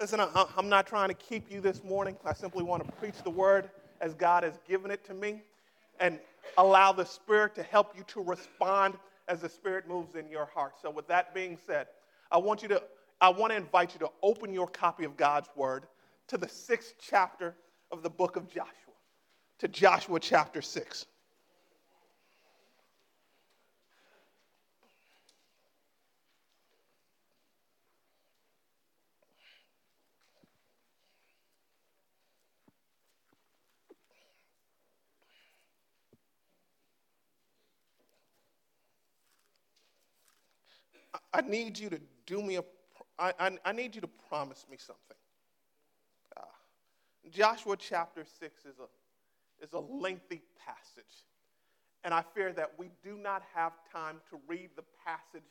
Listen, I'm not trying to keep you this morning. I simply want to preach the word as God has given it to me and allow the Spirit to help you to respond as the Spirit moves in your heart. So, with that being said, I want you to I want to invite you to open your copy of God's word to the sixth chapter of the book of Joshua, to Joshua chapter 6. I need you to do me a, I, I, I need you to promise me something. Uh, Joshua chapter 6 is a, is a lengthy passage. And I fear that we do not have time to read the passage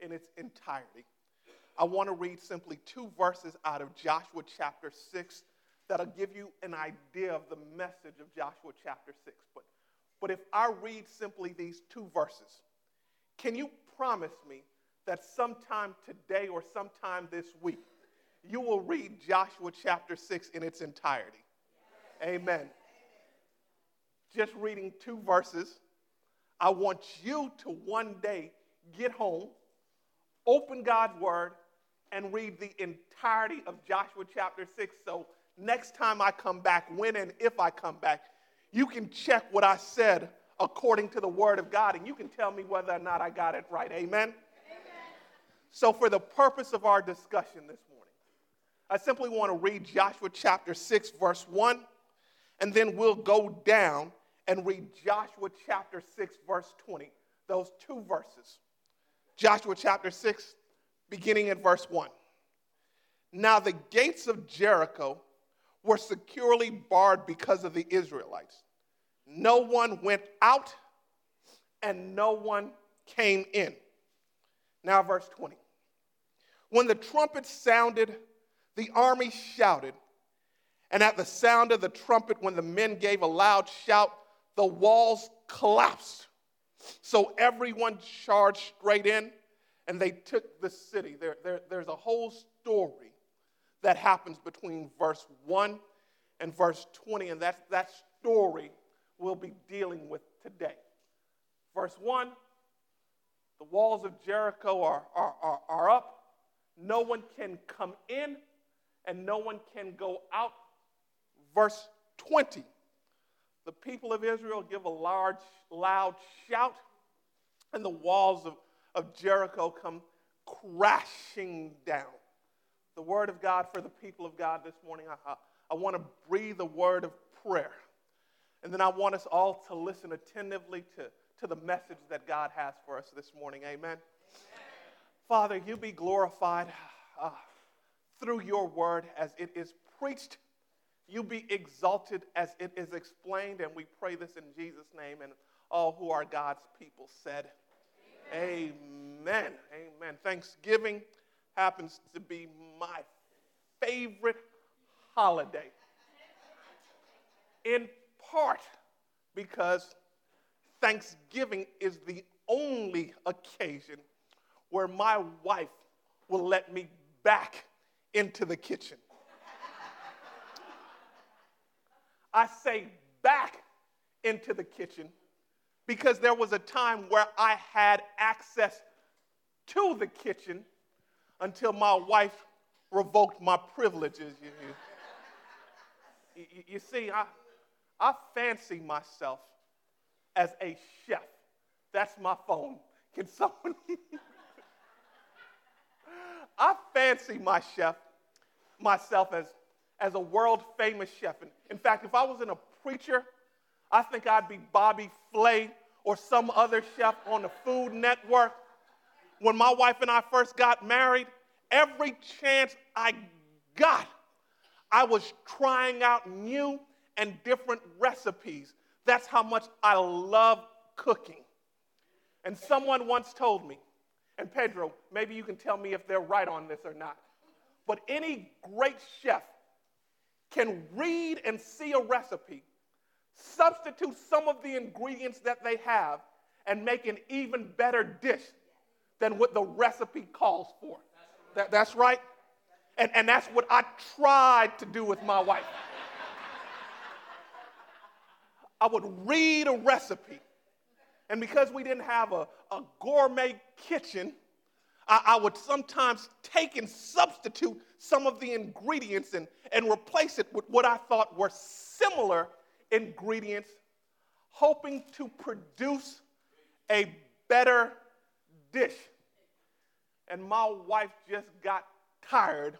in its entirety. I want to read simply two verses out of Joshua chapter 6 that'll give you an idea of the message of Joshua chapter 6. But, but if I read simply these two verses, can you promise me that sometime today or sometime this week, you will read Joshua chapter 6 in its entirety. Amen. Just reading two verses. I want you to one day get home, open God's word, and read the entirety of Joshua chapter 6. So next time I come back, when and if I come back, you can check what I said according to the word of God, and you can tell me whether or not I got it right. Amen. So, for the purpose of our discussion this morning, I simply want to read Joshua chapter 6, verse 1, and then we'll go down and read Joshua chapter 6, verse 20. Those two verses. Joshua chapter 6, beginning at verse 1. Now, the gates of Jericho were securely barred because of the Israelites. No one went out and no one came in. Now, verse 20. When the trumpet sounded, the army shouted. And at the sound of the trumpet, when the men gave a loud shout, the walls collapsed. So everyone charged straight in and they took the city. There, there, there's a whole story that happens between verse 1 and verse 20, and that's, that story we'll be dealing with today. Verse 1 the walls of Jericho are, are, are, are up. No one can come in and no one can go out. Verse 20 the people of Israel give a large, loud shout, and the walls of, of Jericho come crashing down. The word of God for the people of God this morning, I, I, I want to breathe a word of prayer. And then I want us all to listen attentively to, to the message that God has for us this morning. Amen. Father, you be glorified uh, through your word as it is preached. You be exalted as it is explained. And we pray this in Jesus' name. And all who are God's people said, Amen. Amen. Amen. Thanksgiving happens to be my favorite holiday. In part because Thanksgiving is the only occasion where my wife will let me back into the kitchen. I say back into the kitchen because there was a time where I had access to the kitchen until my wife revoked my privileges. You, you, you, see, I, I fancy myself as a chef. That's my phone. Can someone? I fancy my chef, myself as, as a world famous chef. And in fact, if I wasn't a preacher, I think I'd be Bobby Flay or some other chef on the Food Network. When my wife and I first got married, every chance I got, I was trying out new and different recipes. That's how much I love cooking. And someone once told me, and Pedro, maybe you can tell me if they're right on this or not. But any great chef can read and see a recipe, substitute some of the ingredients that they have, and make an even better dish than what the recipe calls for. That, that's right. And, and that's what I tried to do with my wife. I would read a recipe. And because we didn't have a, a gourmet kitchen, I, I, would sometimes take and substitute some of the ingredients and, and replace it with what I thought were similar ingredients, hoping to produce a better dish. And my wife just got tired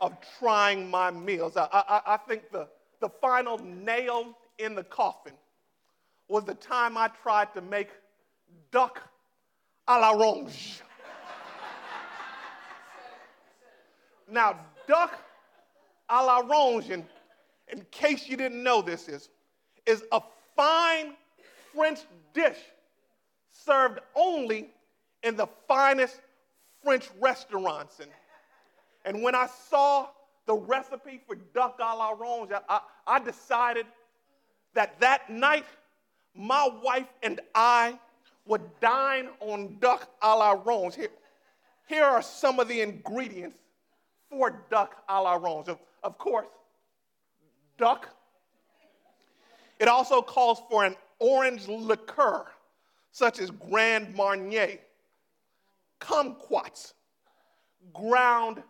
of trying my meals. I, I, I think the, the final nail in the coffin was the time I tried to make duck a l'orange. now, duck a l'orange, in, in case you didn't know this, is, is a fine French dish served only in the finest French restaurants. And, and when I saw the recipe for duck a l'orange, I, I decided that that night my wife and I would dine on duck a l'orange. Here, here are some of the ingredients for duck a l'orange. Of, of course, duck. It also calls for an orange liqueur, such as Grand Marnier, kumquats, ground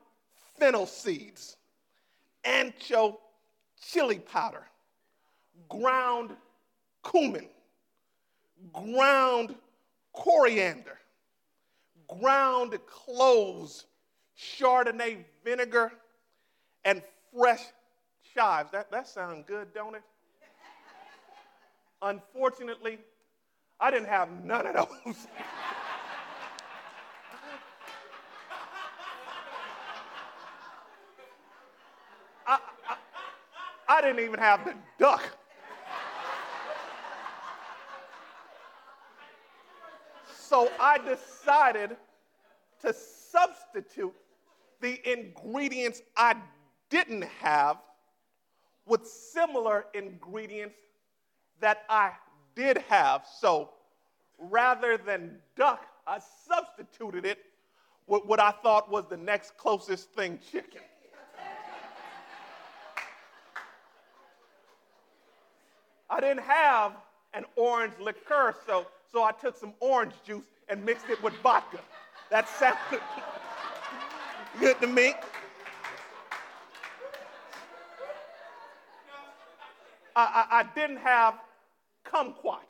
fennel seeds, ancho chili powder, ground cumin, ground coriander, ground cloves, Chardonnay vinegar, and fresh chives. That, that sounds good, don't it? Unfortunately, I didn't have none of those. I, I, I didn't even have the duck. So I decided to substitute the ingredients I didn't have with similar ingredients that I did have. So rather than duck, I substituted it with what I thought was the next closest thing chicken. I didn't have an orange liqueur, so so I took some orange juice and mixed it with vodka. That sounded good to me. I, I, I didn't have kumquats.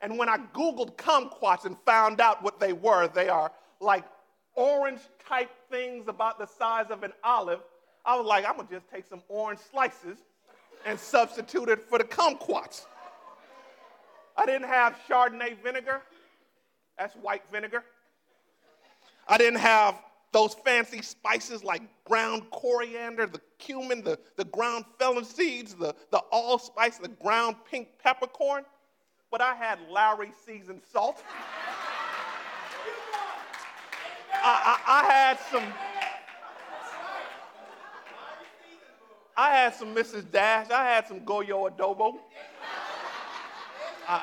And when I Googled kumquats and found out what they were, they are like orange type things about the size of an olive. I was like, I'm gonna just take some orange slices and substitute it for the kumquats. I didn't have Chardonnay vinegar. That's white vinegar. I didn't have those fancy spices like ground coriander, the cumin, the, the ground fennel seeds, the, the allspice, the ground pink peppercorn. But I had Lawry seasoned salt. I, I, I had some. I had some Mrs. Dash. I had some Goya adobo. I,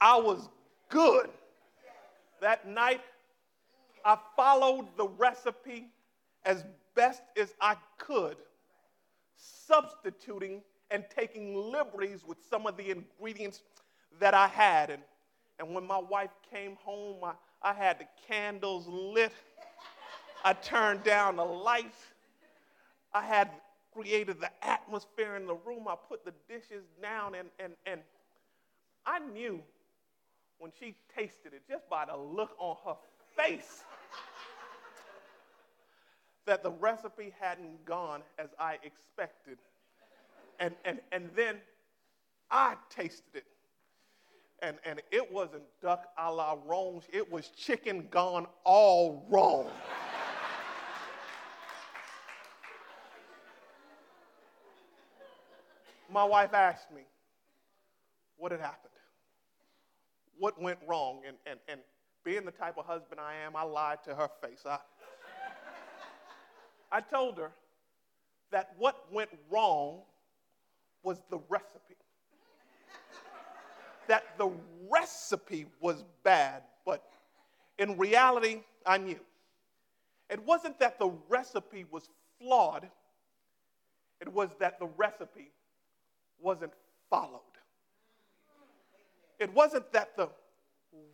I was good. That night, I followed the recipe as best as I could, substituting and taking liberties with some of the ingredients that I had. And, and when my wife came home, I, I had the candles lit. I turned down the lights. I had created the atmosphere in the room. I put the dishes down, and, and, and I knew when she tasted it, just by the look on her face, that the recipe hadn't gone as I expected. And, and, and then I tasted it. And, and it wasn't duck a l'orange, it was chicken gone all wrong. My wife asked me what had happened, what went wrong, and, and, and being the type of husband I am, I lied to her face. I, I told her that what went wrong was the recipe. that the recipe was bad, but in reality, I knew. It wasn't that the recipe was flawed, it was that the recipe wasn't followed. It wasn't that the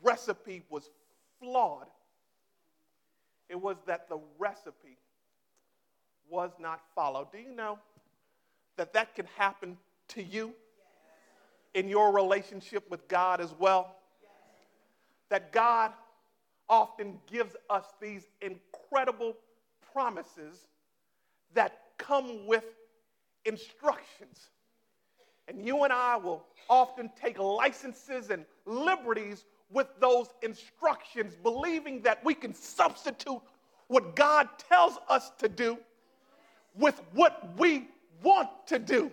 recipe was flawed, it was that the recipe was not followed. Do you know that that can happen to you in your relationship with God as well? That God often gives us these incredible promises that come with instructions. And you and I will often take licenses and liberties with those instructions, believing that we can substitute what God tells us to do with what we want to do.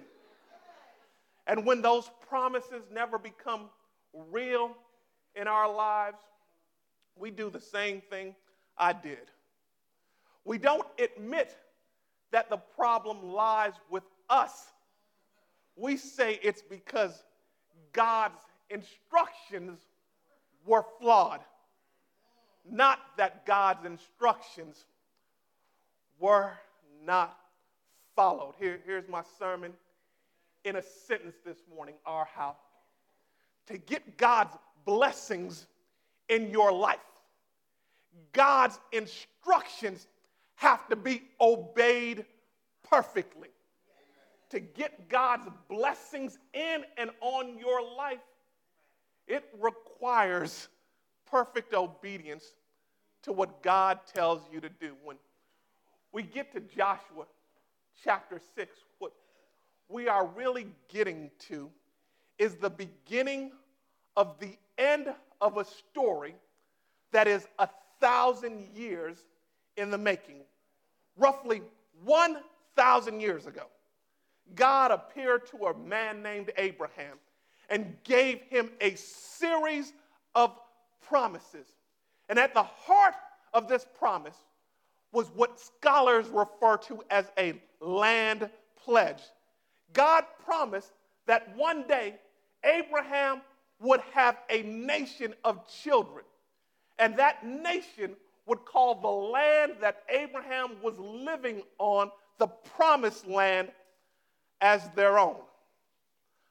And when those promises never become real in our lives, we do the same thing I did. We don't admit that the problem lies with us. We say it's because God's instructions were flawed, not that God's instructions were not followed. Here, here's my sermon in a sentence this morning, or how to get God's blessings in your life. God's instructions have to be obeyed perfectly. To get God's blessings in and on your life, it requires perfect obedience to what God tells you to do. When we get to Joshua chapter 6, what we are really getting to is the beginning of the end of a story that is a thousand years in the making. Roughly 1,000 years ago, God appeared to a man named Abraham and gave him a series of promises. And at the heart of this promise was what scholars refer to as a land pledge. God promised that one day Abraham would have a nation of children, and that nation would call the land that Abraham was living on the promised land as their own.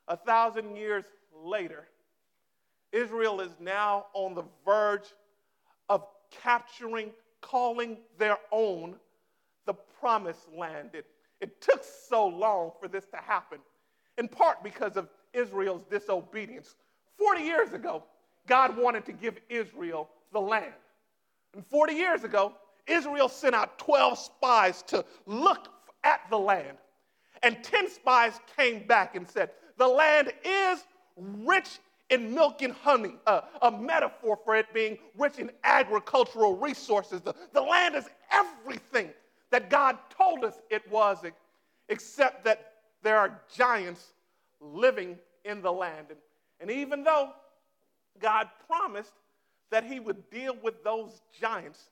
A thousand years later, Israel is now on the verge of capturing calling their own the promised land. It, it took so long for this to happen, in part because of Israel's disobedience. 40 years ago, God wanted to give Israel the land. And 40 years ago, Israel sent out 12 spies to look at the land. And 10 spies came back and said, The land is rich in milk and honey, uh, a metaphor for it being rich in agricultural resources. The, the land is everything that God told us it was, except that there are giants living in the land. And, and even though God promised that he would deal with those giants,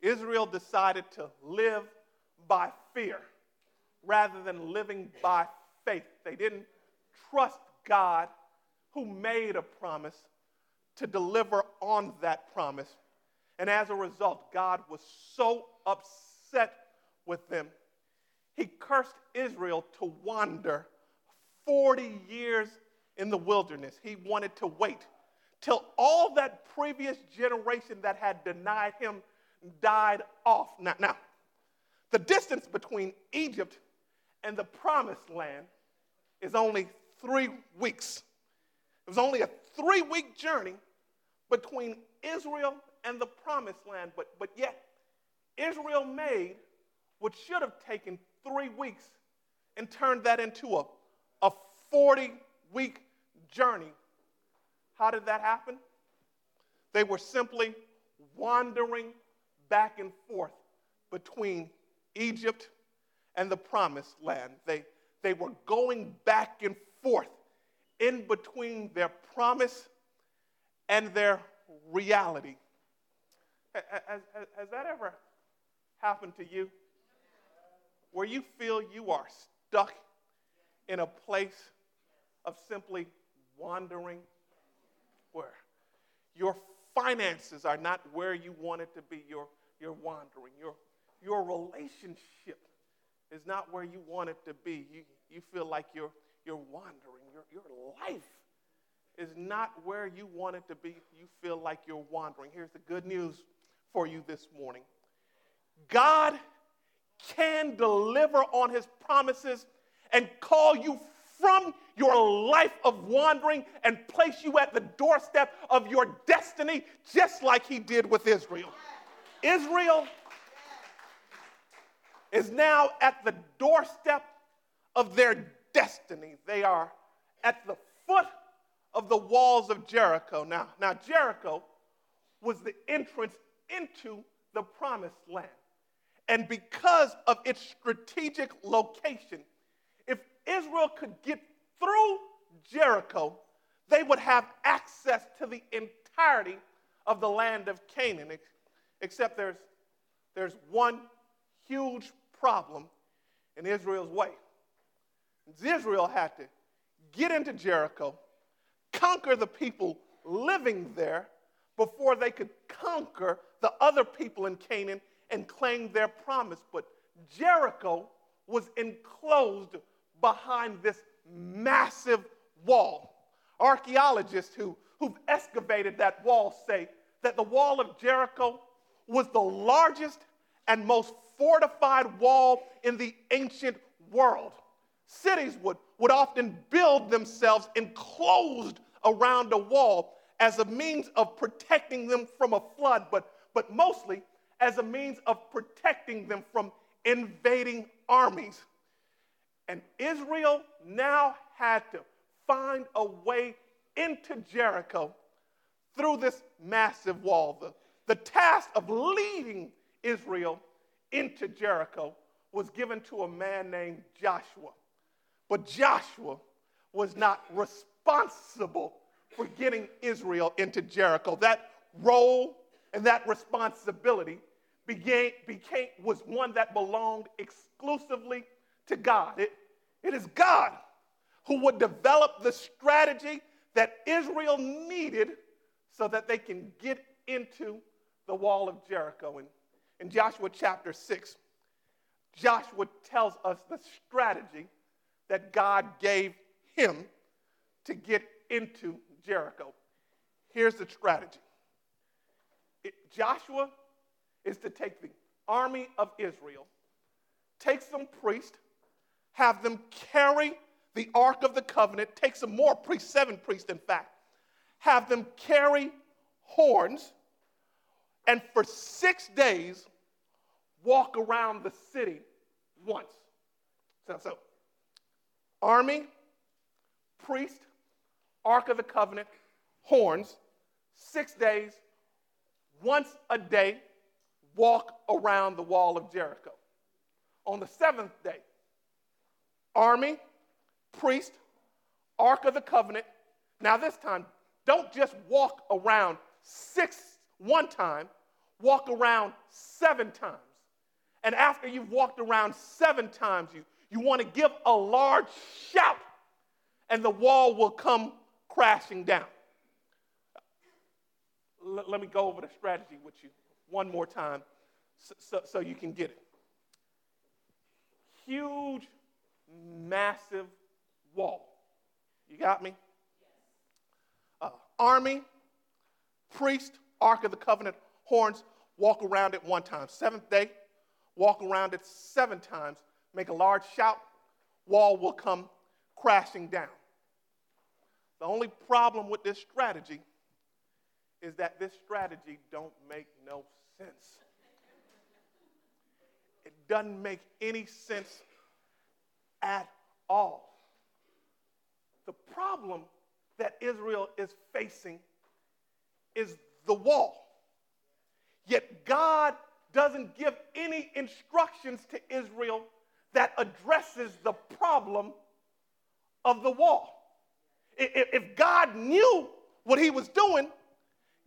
Israel decided to live by fear rather than living by faith. They didn't trust God who made a promise to deliver on that promise. And as a result, God was so upset with them, he cursed Israel to wander 40 years in the wilderness. He wanted to wait till all that previous generation that had denied him died off. Now, now the distance between Egypt and the promised land is only three weeks. It was only a three week journey between Israel and the promised land, but, but yet Israel made what should have taken three weeks and turned that into a, a 40 week journey. How did that happen? They were simply wandering back and forth between Egypt and the promised land. They, they were going back and forth in between their promise and their reality. Has, has, that ever happened to you? Where you feel you are stuck in a place of simply wandering, where your finances are not where you want it to be, your, you're wandering. Your, your relationship is not where you want it to be. You, you feel like you're, you're wandering. Your, your life is not where you want it to be. You feel like you're wandering. Here's the good news for you this morning God can deliver on his promises and call you from your life of wandering and place you at the doorstep of your destiny, just like he did with Israel. Israel is now at the doorstep of their destiny. They are at the foot of the walls of Jericho. Now, now Jericho was the entrance into the promised land. And because of its strategic location, if Israel could get through Jericho, they would have access to the entirety of the land of Canaan. Except there's, there's one huge problem in Israel's way. Israel had to get into Jericho, conquer the people living there before they could conquer the other people in Canaan and claim their promise. But Jericho was enclosed behind this massive wall. Archaeologists who, who've excavated that wall say that the wall of Jericho was the largest and most fortified wall in the ancient world. Cities would, would often build themselves enclosed around a wall as a means of protecting them from a flood, but, but mostly as a means of protecting them from invading armies. And Israel now had to find a way into Jericho through this massive wall. The, the task of leading Israel into Jericho was given to a man named Joshua. But Joshua was not responsible for getting Israel into Jericho. That role and that responsibility began, became, was one that belonged exclusively to God. It, it is God who would develop the strategy that Israel needed so that they can get into the wall of Jericho. And in Joshua chapter 6, Joshua tells us the strategy that God gave him to get into Jericho. Here's the strategy it, Joshua is to take the army of Israel, take some priests, have them carry the Ark of the Covenant, take some more priests, seven priests in fact, have them carry horns, and for six days walk around the city once. So, so army, priest, Ark of the Covenant, horns, six days, once a day, walk around the wall of Jericho. On the seventh day, army, priest, Ark of the Covenant. Now, this time, don't just walk around six one time, walk around seven times. And after you've walked around seven times, you, you want to give a large shout, and the wall will come crashing down. L- let me go over the strategy with you one more time so, so, so you can get it. Huge, massive wall. You got me? Uh, army, priest, Ark of the Covenant, horns, walk around it one time. Seventh day, walk around it seven times, make a large shout, wall will come crashing down. The only problem with this strategy is that this strategy don't make no sense. It doesn't make any sense at all. The problem that Israel is facing is the wall. Yet God doesn't give any instructions to Israel that addresses the problem of the wall. If God knew what he was doing,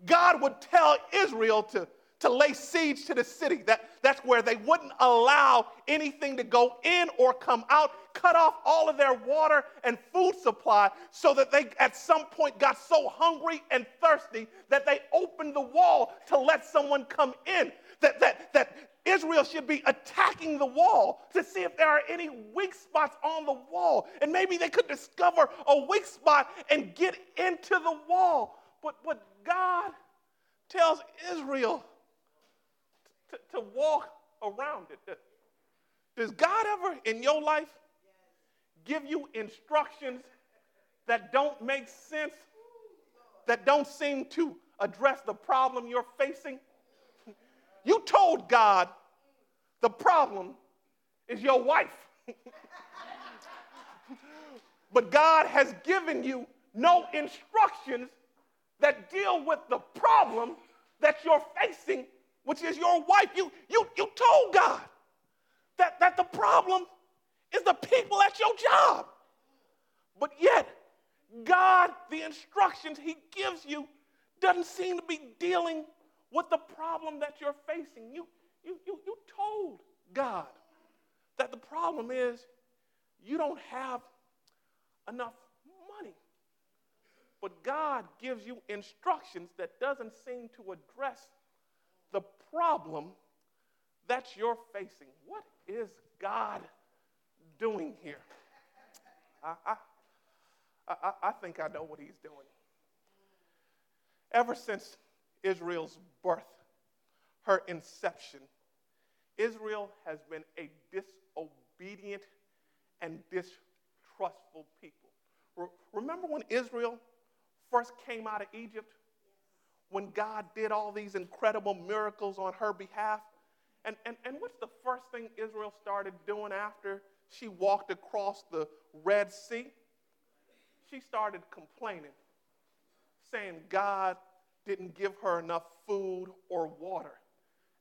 God would tell Israel to, to lay siege to the city. That, that's where they wouldn't allow anything to go in or come out, cut off all of their water and food supply, so that they at some point got so hungry and thirsty that they opened the wall to let someone come in. That, that, that Israel should be attacking the wall to see if there are any weak spots on the wall. And maybe they could discover a weak spot and get into the wall. But, but God tells Israel to, to walk around it. Does God ever in your life give you instructions that don't make sense, that don't seem to address the problem you're facing? You told God the problem is your wife. but God has given you no instructions that deal with the problem that you're facing, which is your wife. You, you, you told God that, that the problem is the people at your job. But yet, God, the instructions He gives you, doesn't seem to be dealing with the problem that you're facing. You, you, you, you told God that the problem is you don't have enough money. But God gives you instructions that doesn't seem to address the problem that you're facing. What is God doing here? I, I, I, I think I know what he's doing. Ever since Israel's birth, her inception, Israel has been a disobedient and distrustful people. Remember when Israel first came out of Egypt? When God did all these incredible miracles on her behalf? And, and, and what's the first thing Israel started doing after she walked across the Red Sea? She started complaining, saying, God, didn't give her enough food or water,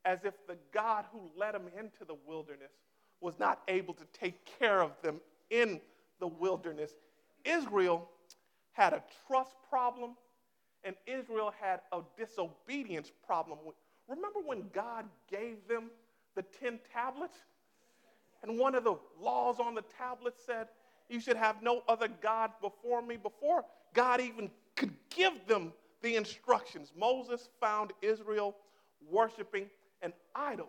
as if the God who led them into the wilderness was not able to take care of them in the wilderness. Israel had a trust problem, and Israel had a disobedience problem. Remember when God gave them the 10 tablets? And one of the laws on the tablets said, You should have no other God before me. Before God even could give them the instructions. Moses found Israel worshiping an idol.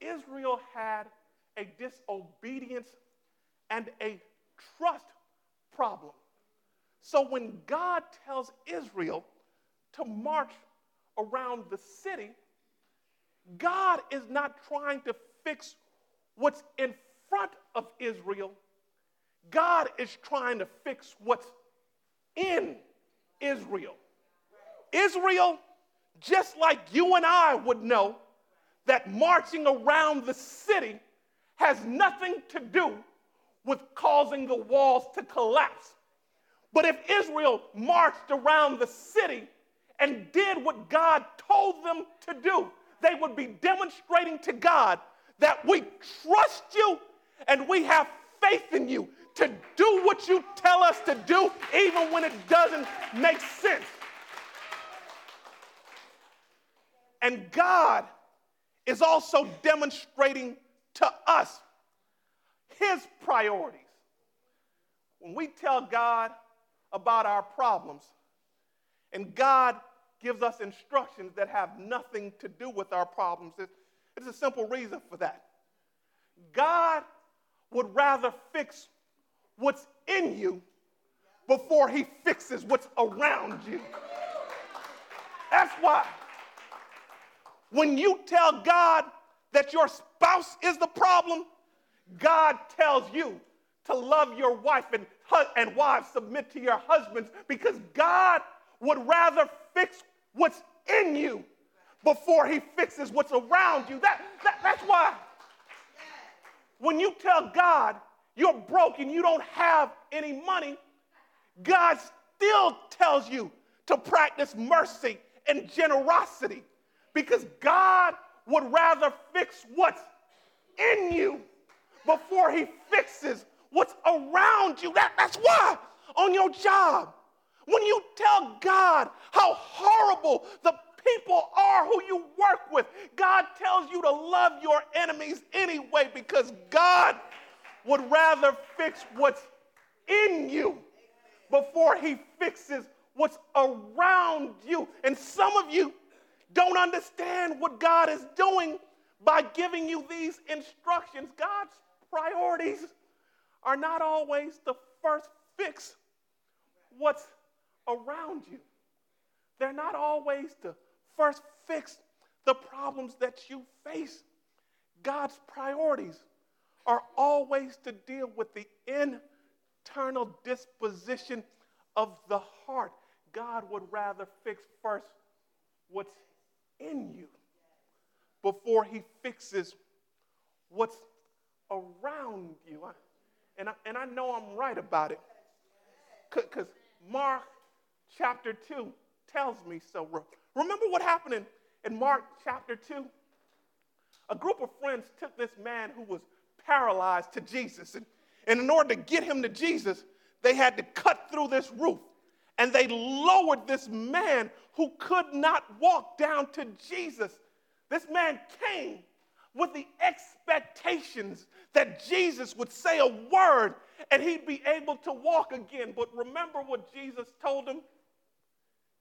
Israel had a disobedience and a trust problem. So when God tells Israel to march around the city, God is not trying to fix what's in front of Israel. God is trying to fix what's in Israel. Israel, just like you and I would know, that marching around the city has nothing to do with causing the walls to collapse. But if Israel marched around the city and did what God told them to do, they would be demonstrating to God that we trust you and we have faith in you to do what you tell us to do, even when it doesn't make sense. And God is also demonstrating to us his priorities. When we tell God about our problems, and God gives us instructions that have nothing to do with our problems, there's a simple reason for that. God would rather fix what's in you before he fixes what's around you. That's why when you tell God that your spouse is the problem, God tells you to love your wife and, and wives submit to your husbands because God would rather fix what's in you before he fixes what's around you. That, that, that's why when you tell God you're broke and you don't have any money, God still tells you to practice mercy and generosity because God would rather fix what's in you before he fixes what's around you. That, that's why on your job, when you tell God how horrible the people are who you work with. God tells you to love your enemies anyway because God would rather fix what's in you before he fixes what's around you. And some of you don't understand what God is doing by giving you these instructions. God's priorities are not always to first fix what's around you. They're not always to first fix the problems that you face. God's priorities are always to deal with the internal disposition of the heart. God would rather fix first what's in you before he fixes what's around you. And I, and I know I'm right about it because Mark chapter 2 tells me so. Remember what happened in, in Mark chapter 2? A group of friends took this man who was paralyzed to Jesus. And, and in order to get him to Jesus, they had to cut through this roof. And they lowered this man who could not walk down to Jesus. This man came with the expectations that Jesus would say a word and he'd be able to walk again. But remember what Jesus told him?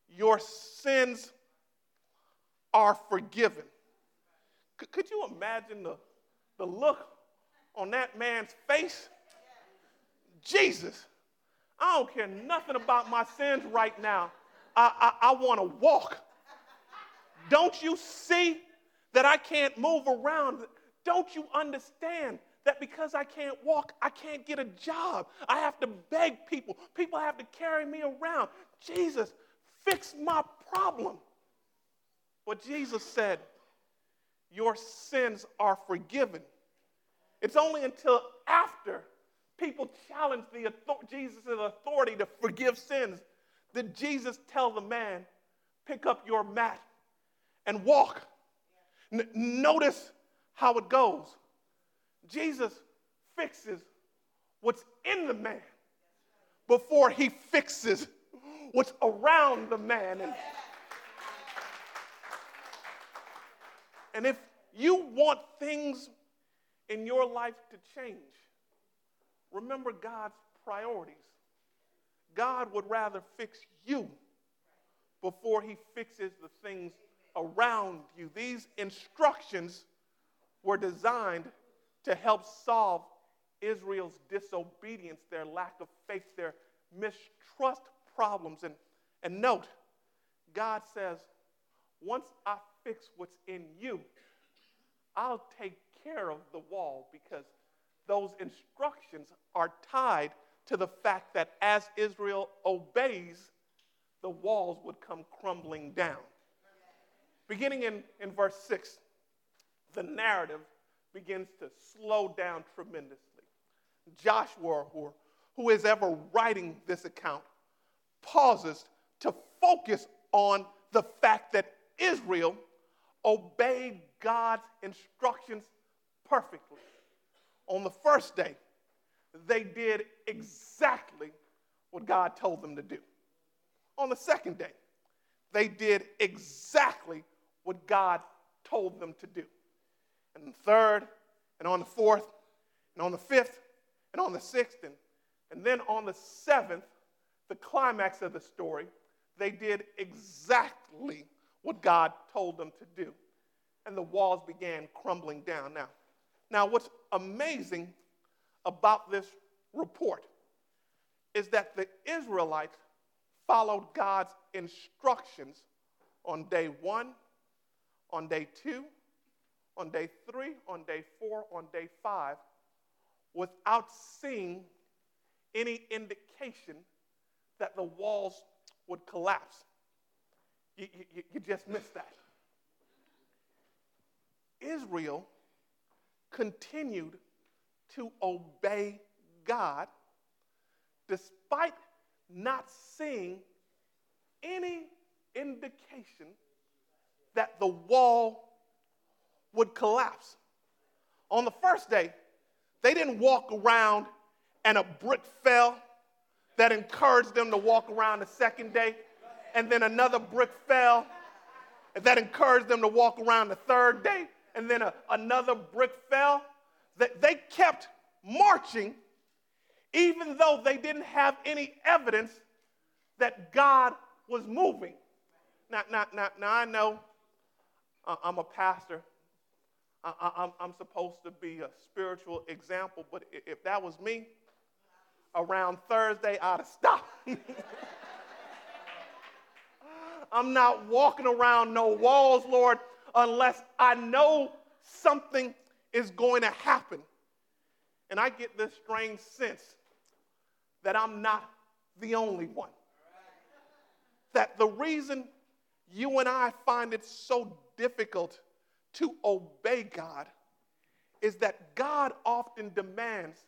Your sins are forgiven. C- could you imagine the, the look on that man's face? Jesus, I don't care nothing about my sins right now. I, I, I want to walk. Don't you see that I can't move around? Don't you understand that because I can't walk, I can't get a job? I have to beg people. People have to carry me around. Jesus, fix my problem. But Jesus said, Your sins are forgiven. It's only until after people challenge the Jesus' authority to forgive sins did Jesus tell the man, Pick up your mat and walk. N- notice how it goes. Jesus fixes what's in the man before he fixes what's around the man. And, and if you want things in your life to change, remember God's priorities. God would rather fix you before he fixes the things around you. These instructions were designed to help solve Israel's disobedience, their lack of faith, their mistrust problems. And, and note, God says, once I fix what's in you, I'll take care of the wall because those instructions are tied to the fact that as Israel obeys, the walls would come crumbling down. Beginning in, in verse 6, the narrative begins to slow down tremendously. Joshua, who, who is ever writing this account, pauses to focus on the fact that Israel obeyed God's instructions perfectly. On the first day, they did exactly what God told them to do. On the second day, they did exactly what God told them to do. And the third, and on the fourth, and on the fifth, and on the sixth, and, and then on the seventh, the climax of the story, they did exactly what God told them to do. And the walls began crumbling down. Now, now what's amazing about this report is that the Israelites followed God's instructions on day one, on day two, on day three, on day four, on day five, without seeing any indication that the walls would collapse. You, you, you just missed that. Israel continued to obey God despite not seeing any indication that the wall would collapse. On the first day, they didn't walk around and a brick fell that encouraged them to walk around the second day, and then another brick fell, that encouraged them to walk around the third day, and then a, another brick fell. That they kept marching, even though they didn't have any evidence that God was moving. Now, now, now, now I know uh, I'm a pastor. I, am supposed to be a spiritual example, but if that was me, around Thursday, I'd have stopped. I'm not walking around no walls, Lord, unless I know something is going to happen. And I get this strange sense that I'm not the only one. That the reason you and I find it so difficult to obey God is that God often demands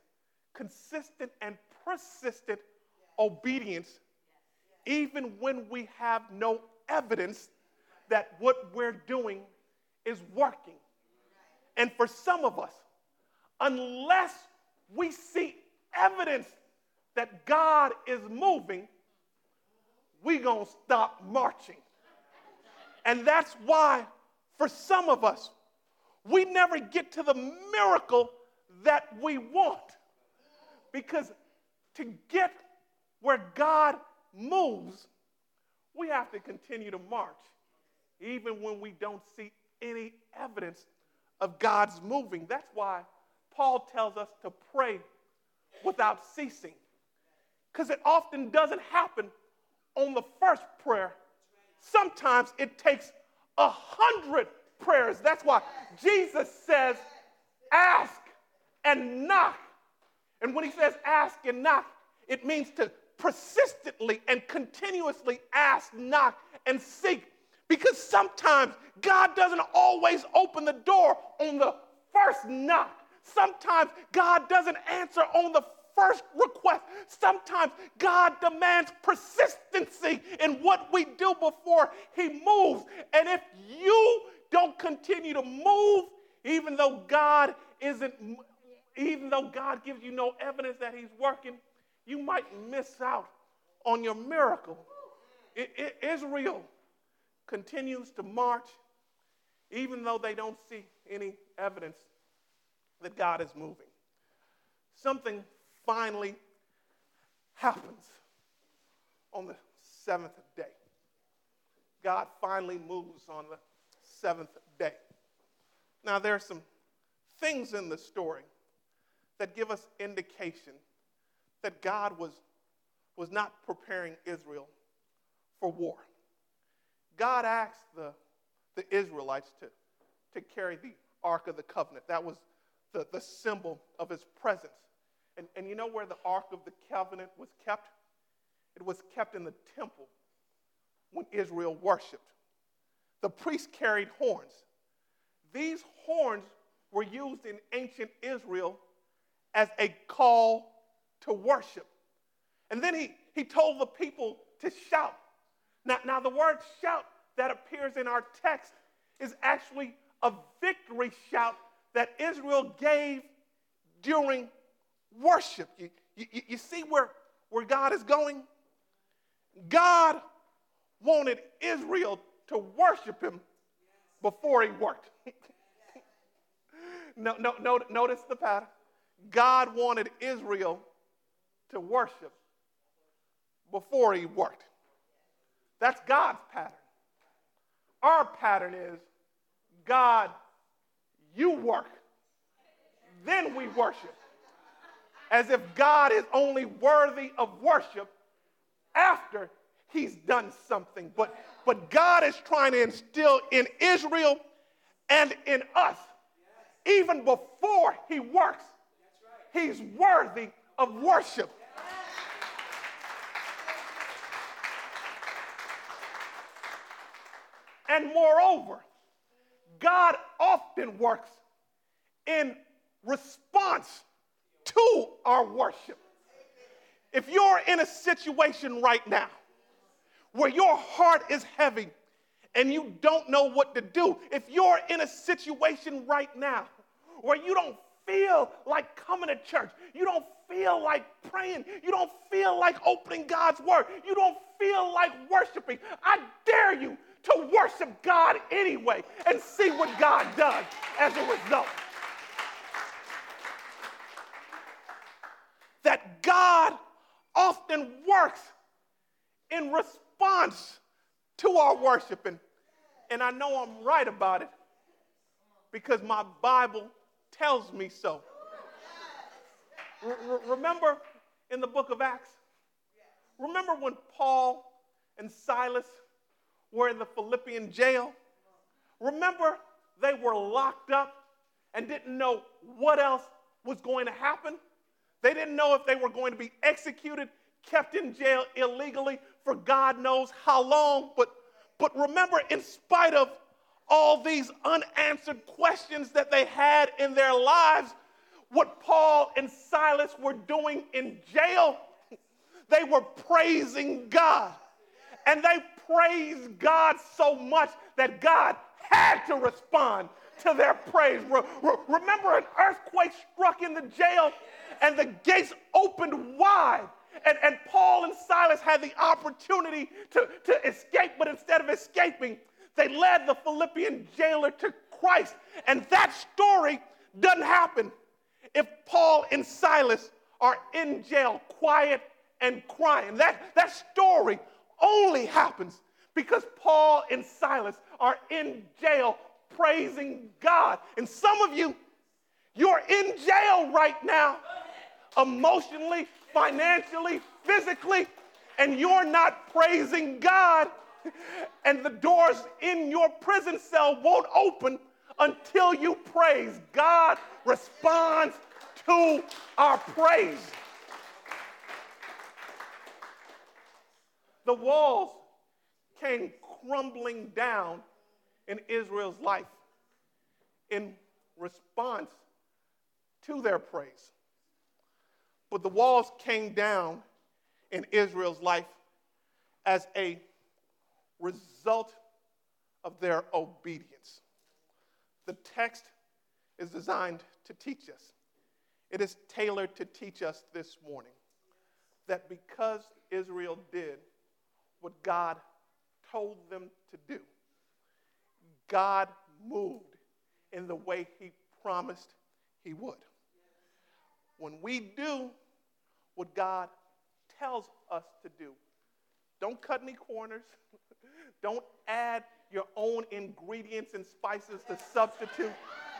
consistent and persistent obedience, even when we have no evidence that what we're doing is working. And for some of us, unless we see evidence that God is moving, we're going to stop marching. And that's why, for some of us, we never get to the miracle that we want. Because to get where God moves, we have to continue to march, even when we don't see any evidence of God's moving. That's why Paul tells us to pray without ceasing. Because it often doesn't happen on the first prayer. Sometimes it takes a hundred prayers. That's why Jesus says, ask and knock. And when he says ask and knock, it means to persistently and continuously ask, knock, and seek. Because sometimes God doesn't always open the door on the first knock. Sometimes God doesn't answer on the first request. Sometimes God demands persistency in what we do before He moves. And if you don't continue to move, even though God isn't, even though God gives you no evidence that He's working, you might miss out on your miracle. It, it, Israel continues to march, even though they don't see any evidence that God is moving. Something finally happens on the seventh day. God finally moves on the seventh day. Now, there are some things in the story that give us indication that God was, was not preparing Israel for war. God asked the, the Israelites to, to carry the Ark of the Covenant. That was the, the symbol of his presence. And, and you know where the Ark of the Covenant was kept? It was kept in the temple when Israel worshiped. The priests carried horns. These horns were used in ancient Israel as a call to worship. And then he, he told the people to shout. Now, now, the word shout that appears in our text is actually a victory shout that Israel gave during worship. You, you, you see where, where God is going? God wanted Israel to worship him before he worked. no, no, no, notice the pattern. God wanted Israel to worship before he worked. That's God's pattern. Our pattern is God, you work, then we worship. As if God is only worthy of worship after he's done something. But, but God is trying to instill in Israel and in us, even before he works, he's worthy of worship. And moreover, God often works in response to our worship. If you're in a situation right now where your heart is heavy and you don't know what to do, if you're in a situation right now where you don't feel like coming to church, you don't feel like praying, you don't feel like opening God's word, you don't feel like worshiping, I dare you to worship God anyway and see what God does as a result. That God often works in response to our worshiping. And, I know I'm right about it because my Bible tells me so. Remember in the book of Acts? Remember when Paul and Silas were in the Philippian jail? Remember they were locked up and didn't know what else was going to happen? They didn't know if they were going to be executed, kept in jail illegally for God knows how long. But, but remember, in spite of all these unanswered questions that they had in their lives, what Paul and Silas were doing in jail, they were praising God. And they praised God so much that God had to respond to their praise. Remember, an earthquake struck in the jail and the gates opened wide. And, and Paul and Silas had the opportunity to, to escape, but instead of escaping, they led the Philippian jailer to Christ. And that story doesn't happen if Paul and Silas are in jail, quiet and crying. That, that story only happens because Paul and Silas are in jail praising God. And some of you, you're in jail right now, emotionally, financially, physically, and you're not praising God. And the doors in your prison cell won't open until you praise. God responds to our praise. The walls came crumbling down in Israel's life in response to their praise. But the walls came down in Israel's life as a result of their obedience. The text is designed to teach us. It is tailored to teach us this morning that because Israel did what God told them to do, God moved in the way He promised He would. When we do what God tells us to do, don't cut any corners, don't add your own ingredients and spices to substitute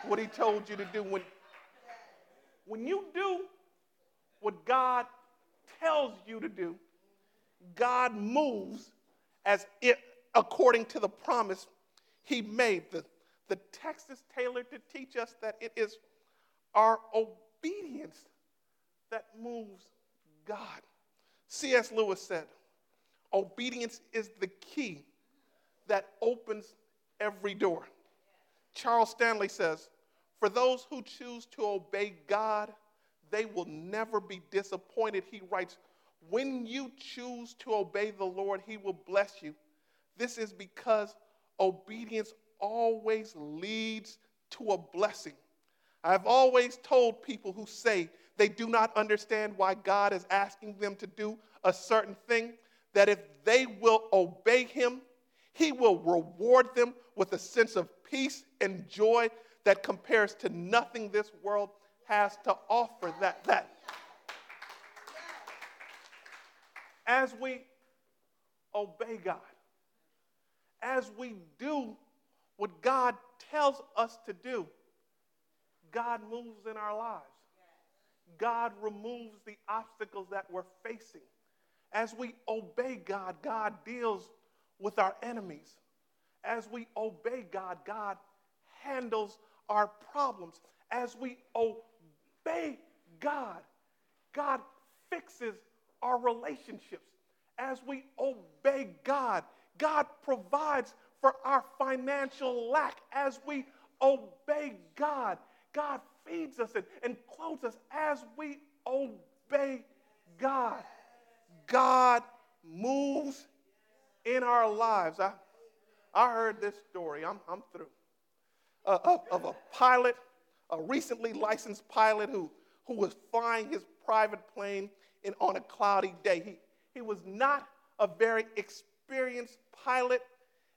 what He told you to do. When, when you do what God tells you to do, God moves as it according to the promise he made. The, the text is tailored to teach us that it is our obedience that moves God. C.S. Lewis said, Obedience is the key that opens every door. Charles Stanley says, For those who choose to obey God, they will never be disappointed. He writes, When you choose to obey the Lord, He will bless you. This is because obedience always leads to a blessing. I've always told people who say they do not understand why God is asking them to do a certain thing that if they will obey Him, He will reward them with a sense of peace and joy that compares to nothing this world has to offer. That, that. As we obey God, as we do what God tells us to do, God moves in our lives. God removes the obstacles that we're facing. As we obey God, God deals with our enemies. As we obey God, God handles our problems. As we obey God, God fixes our relationships. As we obey God, God provides for our financial lack. As we obey God, God feeds us and, and clothes us. As we obey God, God moves in our lives. I, I heard this story, I'm, I'm through, uh, of, of a pilot, a recently licensed pilot who, who was flying his private plane in, on a cloudy day. He, he was not a very experienced pilot,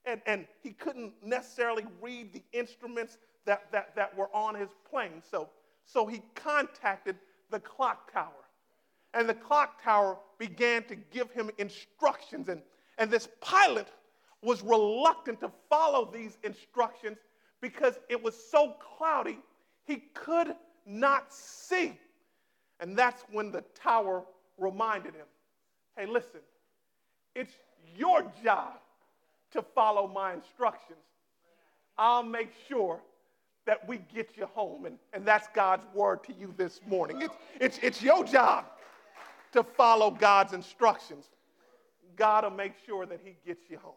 and, and he couldn't necessarily read the instruments that, that, that were on his plane. So, so he contacted the clock tower. And the clock tower began to give him instructions. And, and this pilot was reluctant to follow these instructions because it was so cloudy, he could not see. And that's when the tower reminded him hey, listen, it's your job to follow my instructions. I'll make sure that we get you home. And, and that's God's word to you this morning. It's, it's, it's your job to follow God's instructions. God will make sure that He gets you home.